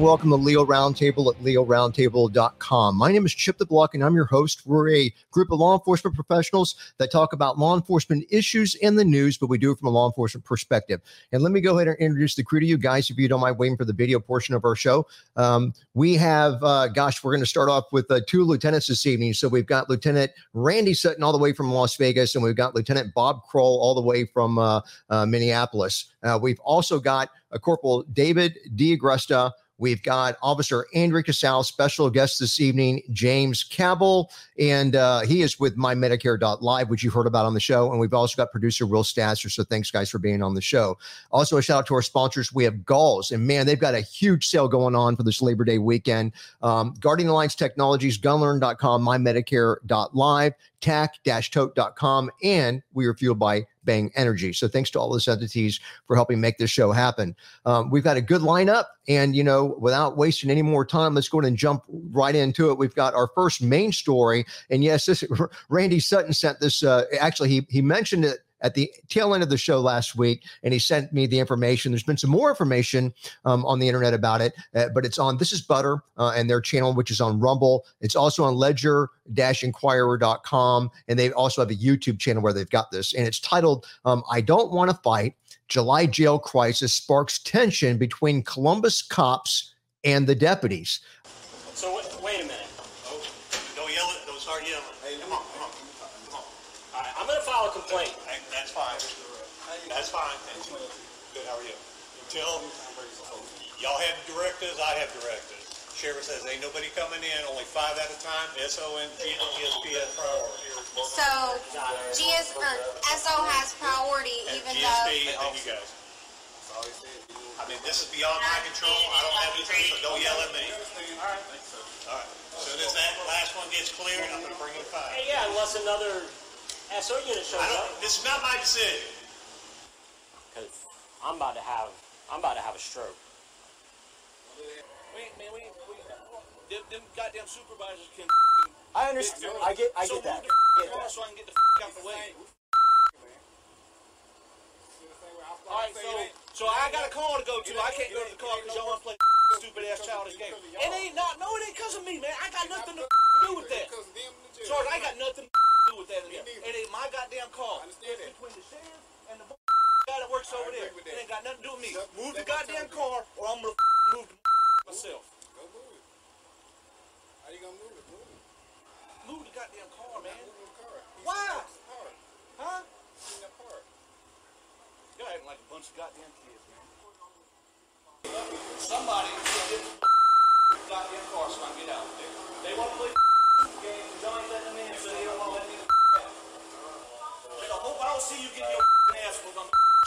and welcome to Leo Roundtable at leoroundtable.com. My name is Chip DeBlock, and I'm your host. We're a group of law enforcement professionals that talk about law enforcement issues in the news, but we do it from a law enforcement perspective. And let me go ahead and introduce the crew to you guys, if you don't mind waiting for the video portion of our show. Um, we have, uh, gosh, we're going to start off with uh, two lieutenants this evening. So we've got Lieutenant Randy Sutton all the way from Las Vegas, and we've got Lieutenant Bob Kroll all the way from uh, uh Minneapolis. Uh, we've also got a Corporal David D'Agresta We've got Officer Andrew Casal, special guest this evening, James Cabell, and uh, he is with MyMedicare.live, which you've heard about on the show. And we've also got producer Will Stasser. So thanks, guys, for being on the show. Also, a shout out to our sponsors. We have Galls, and man, they've got a huge sale going on for this Labor Day weekend. Um, Guardian Alliance Technologies, gunlearn.com, MyMedicare.live, tac-tote.com, and we are fueled by Bang Energy. So thanks to all those entities for helping make this show happen. Um, we've got a good lineup, and you know, without wasting any more time, let's go ahead and jump right into it. We've got our first main story, and yes, this Randy Sutton sent this. Uh, actually, he he mentioned it at the tail end of the show last week, and he sent me the information. There's been some more information um, on the internet about it, uh, but it's on This Is Butter uh, and their channel, which is on Rumble. It's also on Ledger-Enquirer.com, and they also have a YouTube channel where they've got this, and it's titled um, "I Don't Want to Fight." July jail crisis sparks tension between Columbus cops and the deputies. So wait, a minute. Oh, don't yell it. Don't start yelling. Hey, come on, come on, come on. All right, I'm going to file a complaint. That's fine. That's fine. Good, how are you? Until y'all have directives, I have directives. Sheriff says ain't nobody coming in, only five at a time, SO and GSP has priority. So GS, uh, SO has priority And even GSP though. and then you guys. I mean, this is beyond my control, I don't have anything, so don't yell at me. All right. All right. Soon as that last one gets cleared, I'm gonna bring in five. Hey, yeah, unless another SO unit shows I up. don't, this is not my decision. Because I'm about to have, I'm about to have a stroke. We ain't, man, we ain't, we them, them goddamn supervisors can. I understand. I get, I so get that. move the Get car that. so I can get the out the way. All right, so so I got a call to go to. I can't go to the car because y'all want to play stupid ass childish game. It ain't not. No, it ain't because of me, man. I got nothing to do with that. Sorry, I got nothing to do with that. In there. It ain't my goddamn call. It's between the sheriff and the guy that works over there. It ain't got nothing to do with me. Move the goddamn car, or I'm gonna move the myself. Go move it. How you gonna move it? Move it. Move the goddamn car, man. Move the car. He's Why? in that part. Huh? He's in that part. Y'all acting like a bunch of goddamn kids, man. Somebody get this goddamn car so I can get out. They, they want to play game, but y'all letting them in, so they don't want to let me the out. Nigga, I hope I don't see you getting your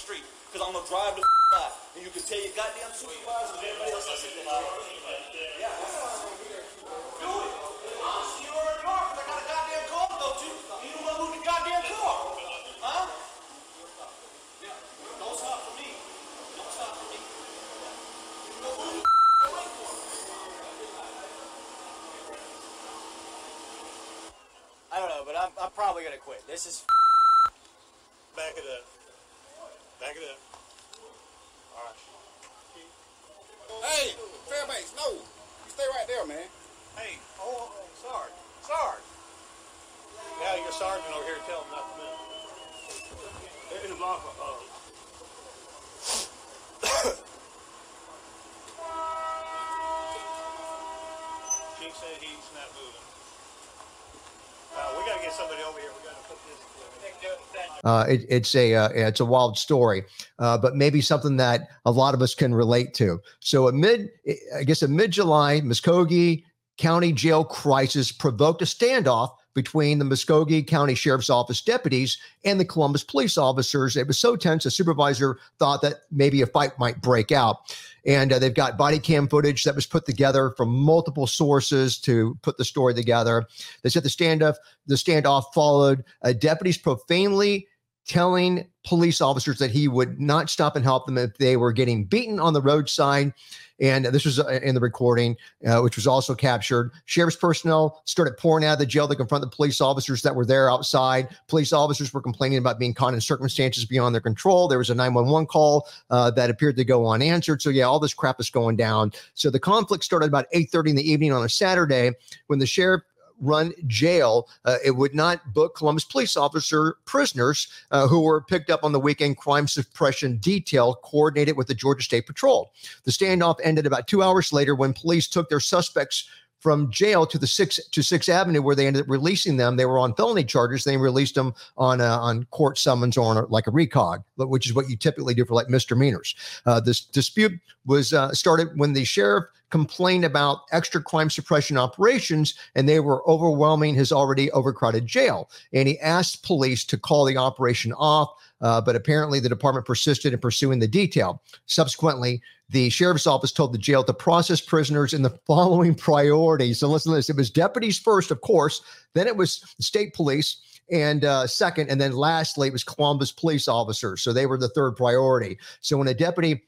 street, because I'm going to drive the by, and you can tell your goddamn supervisors and everybody else I said that. Yeah, that's what I'm going to do. Do it. Honestly, you already are, because I got a goddamn to go to. You don't want to move the goddamn car. Huh? Don't me. Don't stop for me. I don't know, but I'm, I'm probably gonna quit. This is. Back it up. Back it up. All right. Hey, Fairbanks, no. You stay right there, man. Hey, oh, oh, sorry. Sorry. Now your sergeant over here telling them not to move. They're in the block. Uh, Chief said he's not moving. Uh, we gotta get somebody over here. We gotta put this. Uh, it, it's a uh, it's a wild story, uh, but maybe something that a lot of us can relate to. So, amid I guess a mid July Muscogee County jail crisis provoked a standoff between the Muscogee County Sheriff's Office deputies and the Columbus police officers. It was so tense, a supervisor thought that maybe a fight might break out. And uh, they've got body cam footage that was put together from multiple sources to put the story together. They said the standoff, the standoff followed uh, deputies profanely telling police officers that he would not stop and help them if they were getting beaten on the roadside. And this was uh, in the recording, uh, which was also captured. Sheriff's personnel started pouring out of the jail to confront the police officers that were there outside. Police officers were complaining about being caught in circumstances beyond their control. There was a 911 call uh, that appeared to go unanswered. So yeah, all this crap is going down. So the conflict started about 8:30 in the evening on a Saturday when the sheriff run jail. Uh, it would not book Columbus police officer prisoners uh, who were picked up on the weekend crime suppression detail coordinated with the Georgia State Patrol. The standoff ended about two hours later when police took their suspects from jail to the six to Sixth Avenue, where they ended up releasing them. They were on felony charges. They released them on a, on court summons or on a, like a recog, which is what you typically do for like misdemeanors. Uh, this dispute was uh, started when the sheriff complained about extra crime suppression operations and they were overwhelming his already overcrowded jail. And he asked police to call the operation off. Uh, but apparently, the department persisted in pursuing the detail. Subsequently, the sheriff's office told the jail to process prisoners in the following priorities. So listen to this: it was deputies first, of course, then it was state police, and uh, second, and then lastly, it was Columbus police officers. So they were the third priority. So when a deputy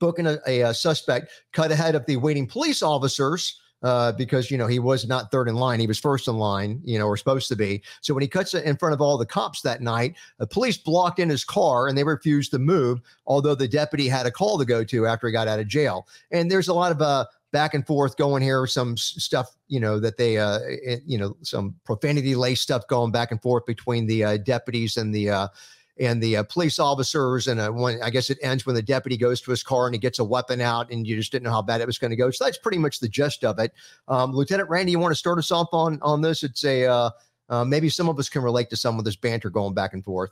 booking a, a, a suspect cut ahead of the waiting police officers uh, because you know he was not third in line; he was first in line, you know, or supposed to be. So when he cuts in front of all the cops that night, the police blocked in his car and they refused to move, although the deputy had a call to go to after he got out of jail. And there's a lot of uh, back and forth going here, some stuff, you know, that they, uh, it, you know, some profanity laced stuff going back and forth between the uh, deputies and the uh, and the uh, police officers. And uh, when I guess it ends when the deputy goes to his car and he gets a weapon out, and you just didn't know how bad it was going to go. So that's pretty much the gist of it. Um, Lieutenant Randy, you want to start us off on on this? It's a uh, uh, maybe some of us can relate to some of this banter going back and forth.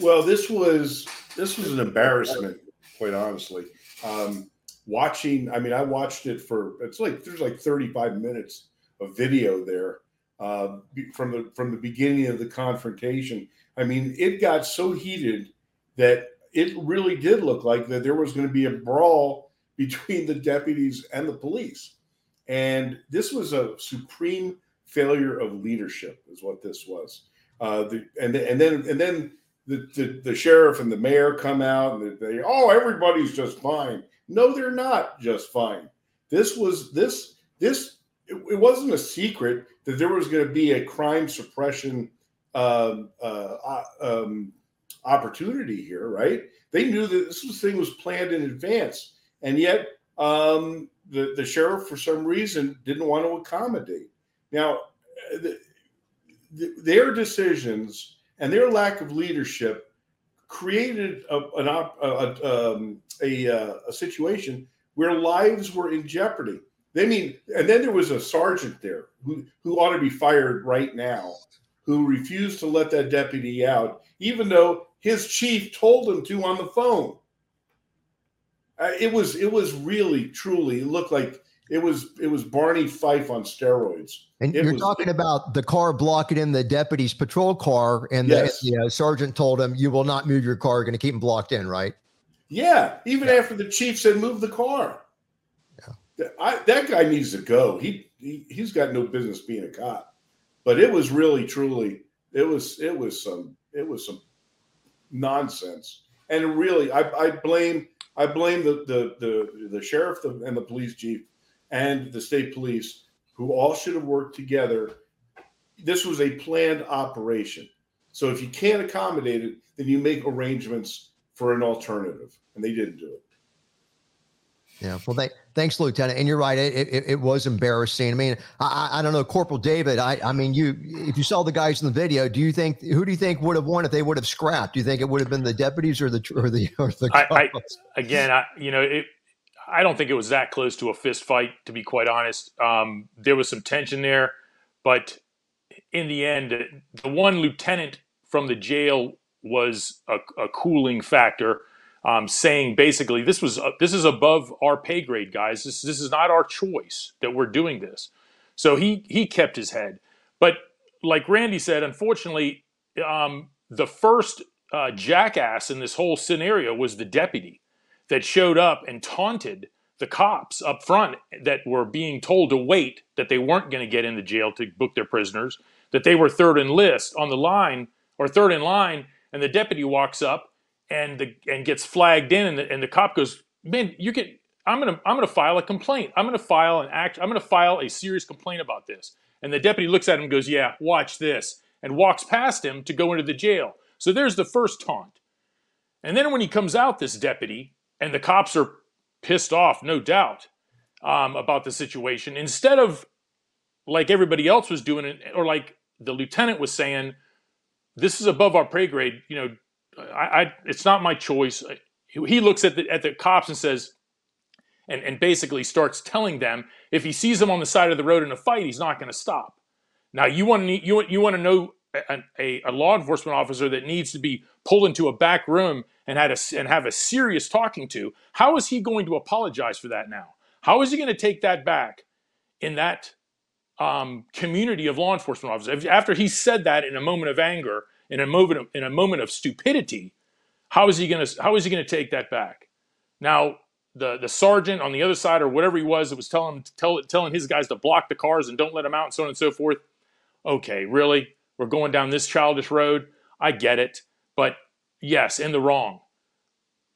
Well, this was this was an embarrassment, quite honestly. Um, watching, I mean, I watched it for it's like there's like 35 minutes of video there uh, from the from the beginning of the confrontation I mean, it got so heated that it really did look like that there was going to be a brawl between the deputies and the police. And this was a supreme failure of leadership, is what this was. Uh, the, and, and then and then the, the, the sheriff and the mayor come out and they, oh everybody's just fine. No, they're not just fine. This was this this it, it wasn't a secret that there was going to be a crime suppression um, uh, um, opportunity here, right? They knew that this was, thing was planned in advance, and yet um, the the sheriff, for some reason, didn't want to accommodate. Now, the, the, their decisions and their lack of leadership created a, an op, a, um, a, uh, a situation where lives were in jeopardy. They mean, and then there was a sergeant there who, who ought to be fired right now who refused to let that deputy out, even though his chief told him to on the phone. Uh, it was it was really truly it looked like it was it was Barney Fife on steroids. And it you're was, talking about the car blocking in the deputy's patrol car, and yes. the know, sergeant told him, "You will not move your car. You're going to keep him blocked in." Right? Yeah. Even yeah. after the chief said, "Move the car." Yeah. I, that guy needs to go. He, he he's got no business being a cop but it was really truly it was it was some it was some nonsense. And really i, I blame i blame the the the, the sheriff and the police chief and the state police who all should have worked together. This was a planned operation. So if you can't accommodate it then you make arrangements for an alternative. And they didn't do it yeah. Well, thank, thanks, Lieutenant. And you're right. It, it, it was embarrassing. I mean, I, I don't know, Corporal David. I, I mean, you if you saw the guys in the video, do you think who do you think would have won if they would have scrapped? Do you think it would have been the deputies or the or the or the? I, I, again, I, you know, it, I don't think it was that close to a fist fight. To be quite honest, um, there was some tension there, but in the end, the one lieutenant from the jail was a, a cooling factor um, saying basically this was uh, this is above our pay grade, guys. This this is not our choice that we're doing this. So he he kept his head, but like Randy said, unfortunately, um, the first uh, jackass in this whole scenario was the deputy that showed up and taunted the cops up front that were being told to wait, that they weren't going to get into jail to book their prisoners, that they were third in list on the line or third in line and the deputy walks up and the and gets flagged in, and the, and the cop goes, "Man, you get." I'm gonna I'm gonna file a complaint. I'm gonna file an act. I'm gonna file a serious complaint about this. And the deputy looks at him and goes, "Yeah, watch this," and walks past him to go into the jail. So there's the first taunt. And then when he comes out, this deputy and the cops are pissed off, no doubt, um, about the situation. Instead of like everybody else was doing it, or like the lieutenant was saying, "This is above our pay grade." You know, I, I it's not my choice. He looks at the at the cops and says, and, and basically starts telling them if he sees them on the side of the road in a fight, he's not going to stop. Now you want to you you want to know a, a, a, law enforcement officer that needs to be pulled into a back room and had a and have a serious talking to. How is he going to apologize for that now? How is he going to take that back in that um, community of law enforcement officers after he said that in a moment of anger, in a moment of, in a moment of stupidity? How is he going to how is he going to take that back? Now the the sergeant on the other side or whatever he was that was telling tell, telling his guys to block the cars and don't let them out and so on and so forth. Okay, really? We're going down this childish road. I get it, but yes, in the wrong.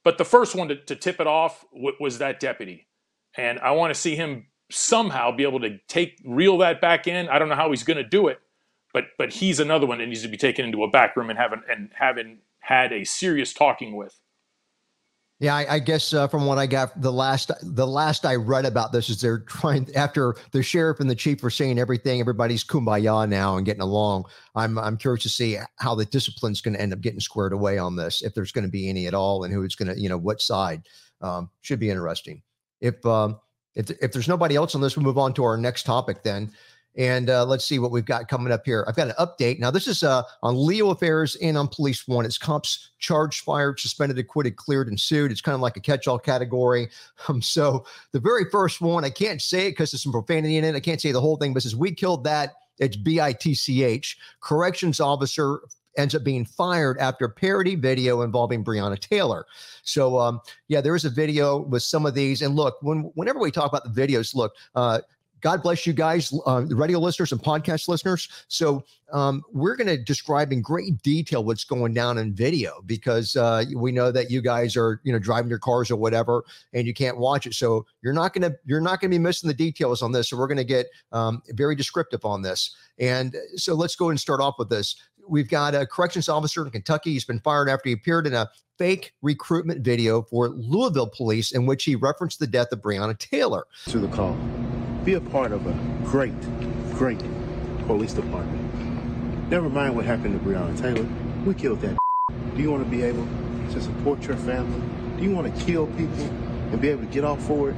But the first one to, to tip it off w- was that deputy, and I want to see him somehow be able to take reel that back in. I don't know how he's going to do it, but but he's another one that needs to be taken into a back room and having and having had a serious talking with. Yeah, I, I guess uh, from what I got, the last the last I read about this is they're trying after the sheriff and the chief were saying everything, everybody's kumbaya now and getting along. I'm I'm curious to see how the discipline's going to end up getting squared away on this, if there's going to be any at all, and who it's going to, you know, what side. Um, should be interesting. If um, if if there's nobody else on this, we'll move on to our next topic then. And uh, let's see what we've got coming up here. I've got an update. Now, this is uh, on Leo Affairs and on Police One. It's cops charged, fired, suspended, acquitted, cleared, and sued. It's kind of like a catch all category. Um, so, the very first one, I can't say it because there's some profanity in it. I can't say the whole thing, but says, We killed that. It's B I T C H. Corrections officer ends up being fired after a parody video involving Breonna Taylor. So, um, yeah, there is a video with some of these. And look, when whenever we talk about the videos, look, uh, God bless you guys, uh, radio listeners and podcast listeners. So um, we're going to describe in great detail what's going down in video because uh, we know that you guys are, you know, driving your cars or whatever, and you can't watch it. So you're not going to you're not going to be missing the details on this. So we're going to get um, very descriptive on this. And so let's go and start off with this. We've got a corrections officer in Kentucky. He's been fired after he appeared in a fake recruitment video for Louisville police in which he referenced the death of Breonna Taylor. To the call be a part of a great, great police department. Never mind what happened to Breonna Taylor. We killed that. Do you want to be able to support your family? Do you want to kill people and be able to get off for it?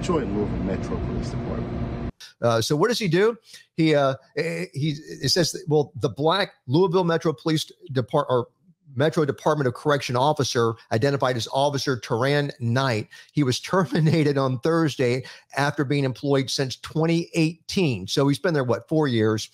Join Louisville Metro Police Department. Uh, so what does he do? He uh, he it says well the black Louisville Metro Police Department or Metro Department of Correction officer identified as Officer Taran Knight. He was terminated on Thursday after being employed since 2018. So he's been there, what, four years?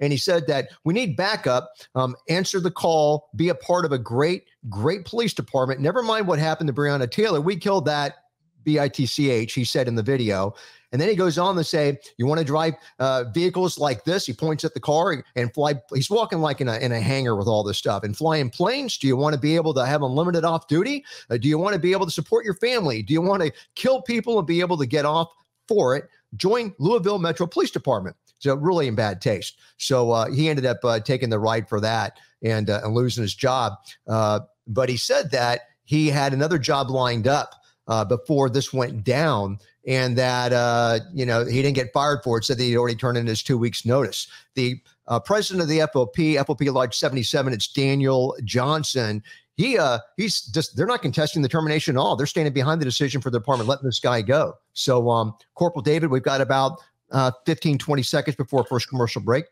And he said that we need backup, um, answer the call, be a part of a great, great police department. Never mind what happened to Breonna Taylor. We killed that B I T C H, he said in the video. And then he goes on to say, "You want to drive uh, vehicles like this?" He points at the car and fly. He's walking like in a in a hangar with all this stuff and flying planes. Do you want to be able to have unlimited off duty? Uh, do you want to be able to support your family? Do you want to kill people and be able to get off for it? Join Louisville Metro Police Department. So really in bad taste. So uh, he ended up uh, taking the ride for that and, uh, and losing his job. Uh, but he said that he had another job lined up uh, before this went down and that uh, you know he didn't get fired for it. Said that he'd already turned in his two weeks notice. The uh, president of the FOP, FOP Lodge 77, it's Daniel Johnson. He uh he's just they're not contesting the termination at all. They're standing behind the decision for the department letting this guy go. So um Corporal David, we've got about uh 15 20 seconds before first commercial break.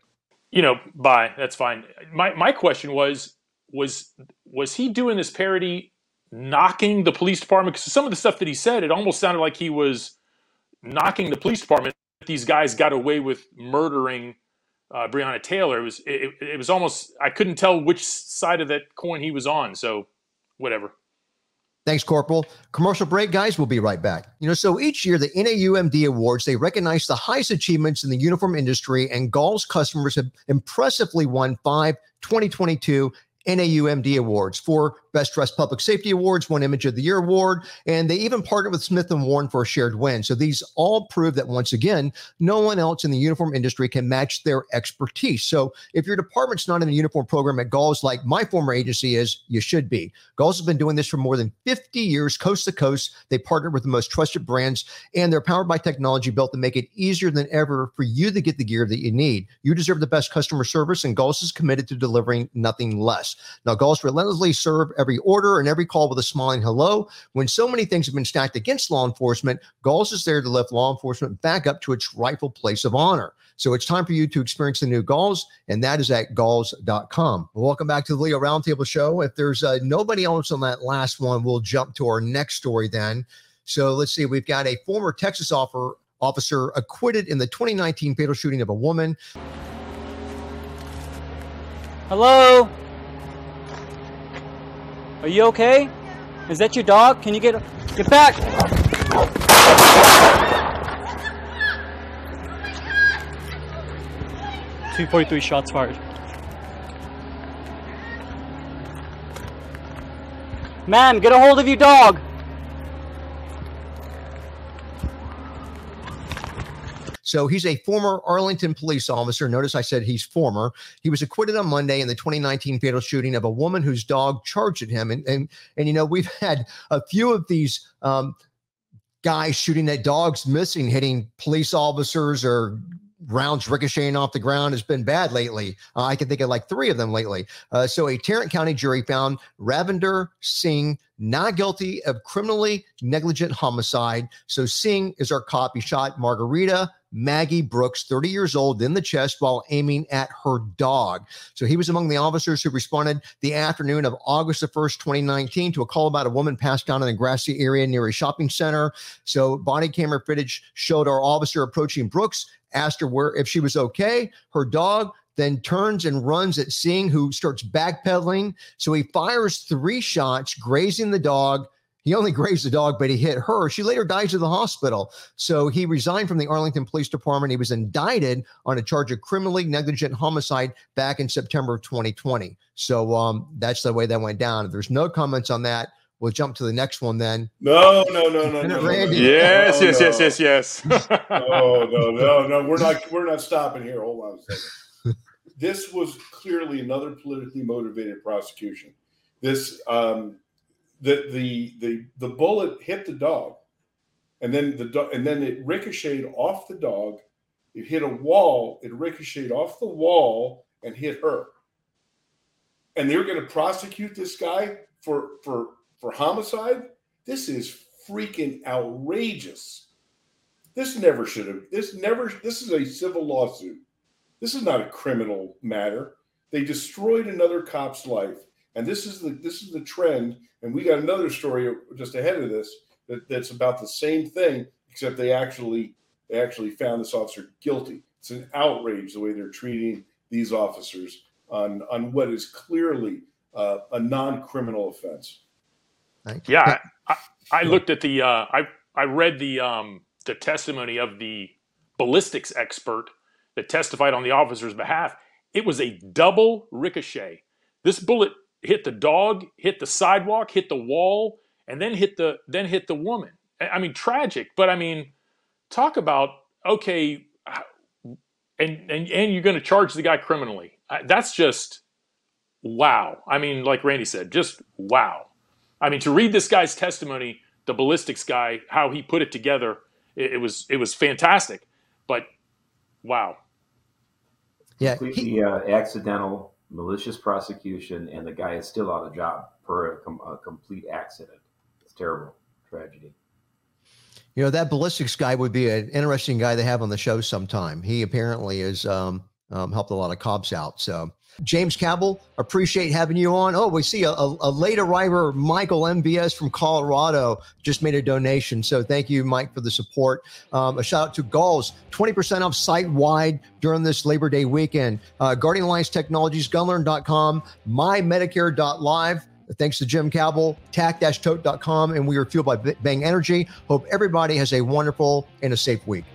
You know, bye. That's fine. My my question was was was he doing this parody knocking the police department because some of the stuff that he said it almost sounded like he was knocking the police department. These guys got away with murdering uh, Breonna Taylor. It was it, it was almost I couldn't tell which side of that coin he was on. So whatever. Thanks, Corporal. Commercial break, guys. We'll be right back. You know, so each year the NAUMD Awards they recognize the highest achievements in the uniform industry, and Galls customers have impressively won five 2022 NAUMD awards, four Best Dressed Public Safety Awards, one Image of the Year award, and they even partnered with Smith and Warren for a shared win. So these all prove that once again, no one else in the uniform industry can match their expertise. So if your department's not in the uniform program at Galls like my former agency is, you should be. Galls has been doing this for more than 50 years, coast to coast. They partner with the most trusted brands, and they're powered by technology built to make it easier than ever for you to get the gear that you need. You deserve the best customer service, and Galls is committed to delivering nothing less. Now, Galls relentlessly serve every order and every call with a smiling hello. When so many things have been stacked against law enforcement, Galls is there to lift law enforcement back up to its rightful place of honor. So it's time for you to experience the new Galls, and that is at galls.com. Welcome back to the Leo Roundtable Show. If there's uh, nobody else on that last one, we'll jump to our next story then. So let's see, we've got a former Texas offer, officer acquitted in the 2019 fatal shooting of a woman. Hello? Are you okay? Is that your dog? Can you get get back? Two forty-three shots fired. Ma'am, get a hold of your dog. So he's a former Arlington police officer. Notice I said he's former. He was acquitted on Monday in the 2019 fatal shooting of a woman whose dog charged at him. And and and you know we've had a few of these um, guys shooting at dogs missing, hitting police officers or rounds ricocheting off the ground has been bad lately. Uh, I can think of like three of them lately. Uh, so a Tarrant County jury found Ravinder Singh not guilty of criminally negligent homicide. So Singh is our cop. He shot Margarita Maggie Brooks, 30 years old, in the chest while aiming at her dog. So he was among the officers who responded the afternoon of August the 1st, 2019, to a call about a woman passed down in the grassy area near a shopping center. So body camera footage showed our officer approaching Brooks, asked her where if she was okay. Her dog then turns and runs at Singh, who starts backpedaling. So he fires three shots, grazing the dog. He only grazed the dog, but he hit her. She later dies at the hospital. So he resigned from the Arlington Police Department. He was indicted on a charge of criminally negligent homicide back in September of 2020. So um, that's the way that went down. There's no comments on that, we'll jump to the next one then. No, no, no, no, no. Randy. Yes, No, yes, no. yes, yes, yes. no, no, no, no. We're not. We're not stopping here. Hold on a second. This was clearly another politically motivated prosecution. This, um, the the the the bullet hit the dog, and then the do- and then it ricocheted off the dog. It hit a wall. It ricocheted off the wall and hit her. And they're going to prosecute this guy for for for homicide. This is freaking outrageous. This never should have. This never. This is a civil lawsuit. This is not a criminal matter. They destroyed another cop's life, and this is the this is the trend. And we got another story just ahead of this that, that's about the same thing, except they actually they actually found this officer guilty. It's an outrage the way they're treating these officers on on what is clearly uh, a non-criminal offense. Yeah, I, I, looked at the uh, I I read the um, the testimony of the ballistics expert that testified on the officer's behalf. It was a double ricochet. This bullet hit the dog, hit the sidewalk, hit the wall, and then hit the then hit the woman. I I mean, tragic. But I mean, talk about okay, and and and you're going to charge the guy criminally. That's just wow. I mean, like Randy said, just wow. I mean, to read this guy's testimony, the ballistics guy, how he put it together, it, it was it was fantastic. But wow, Yeah, completely uh, accidental, malicious prosecution, and the guy is still out of job per a, com- a complete accident. It's terrible tragedy. You know, that ballistics guy would be an interesting guy to have on the show sometime. He apparently is um, um, helped a lot of cops out. So, James Cabell, appreciate having you on. Oh, we see a, a, a late arriver, Michael MBS from Colorado, just made a donation. So, thank you, Mike, for the support. Um, a shout out to Galls, 20% off site wide during this Labor Day weekend. Uh, Guardian Alliance Technologies, gunlearn.com, mymedicare.live. Thanks to Jim Cabell, tac-tote.com, and we are fueled by Bang Energy. Hope everybody has a wonderful and a safe week.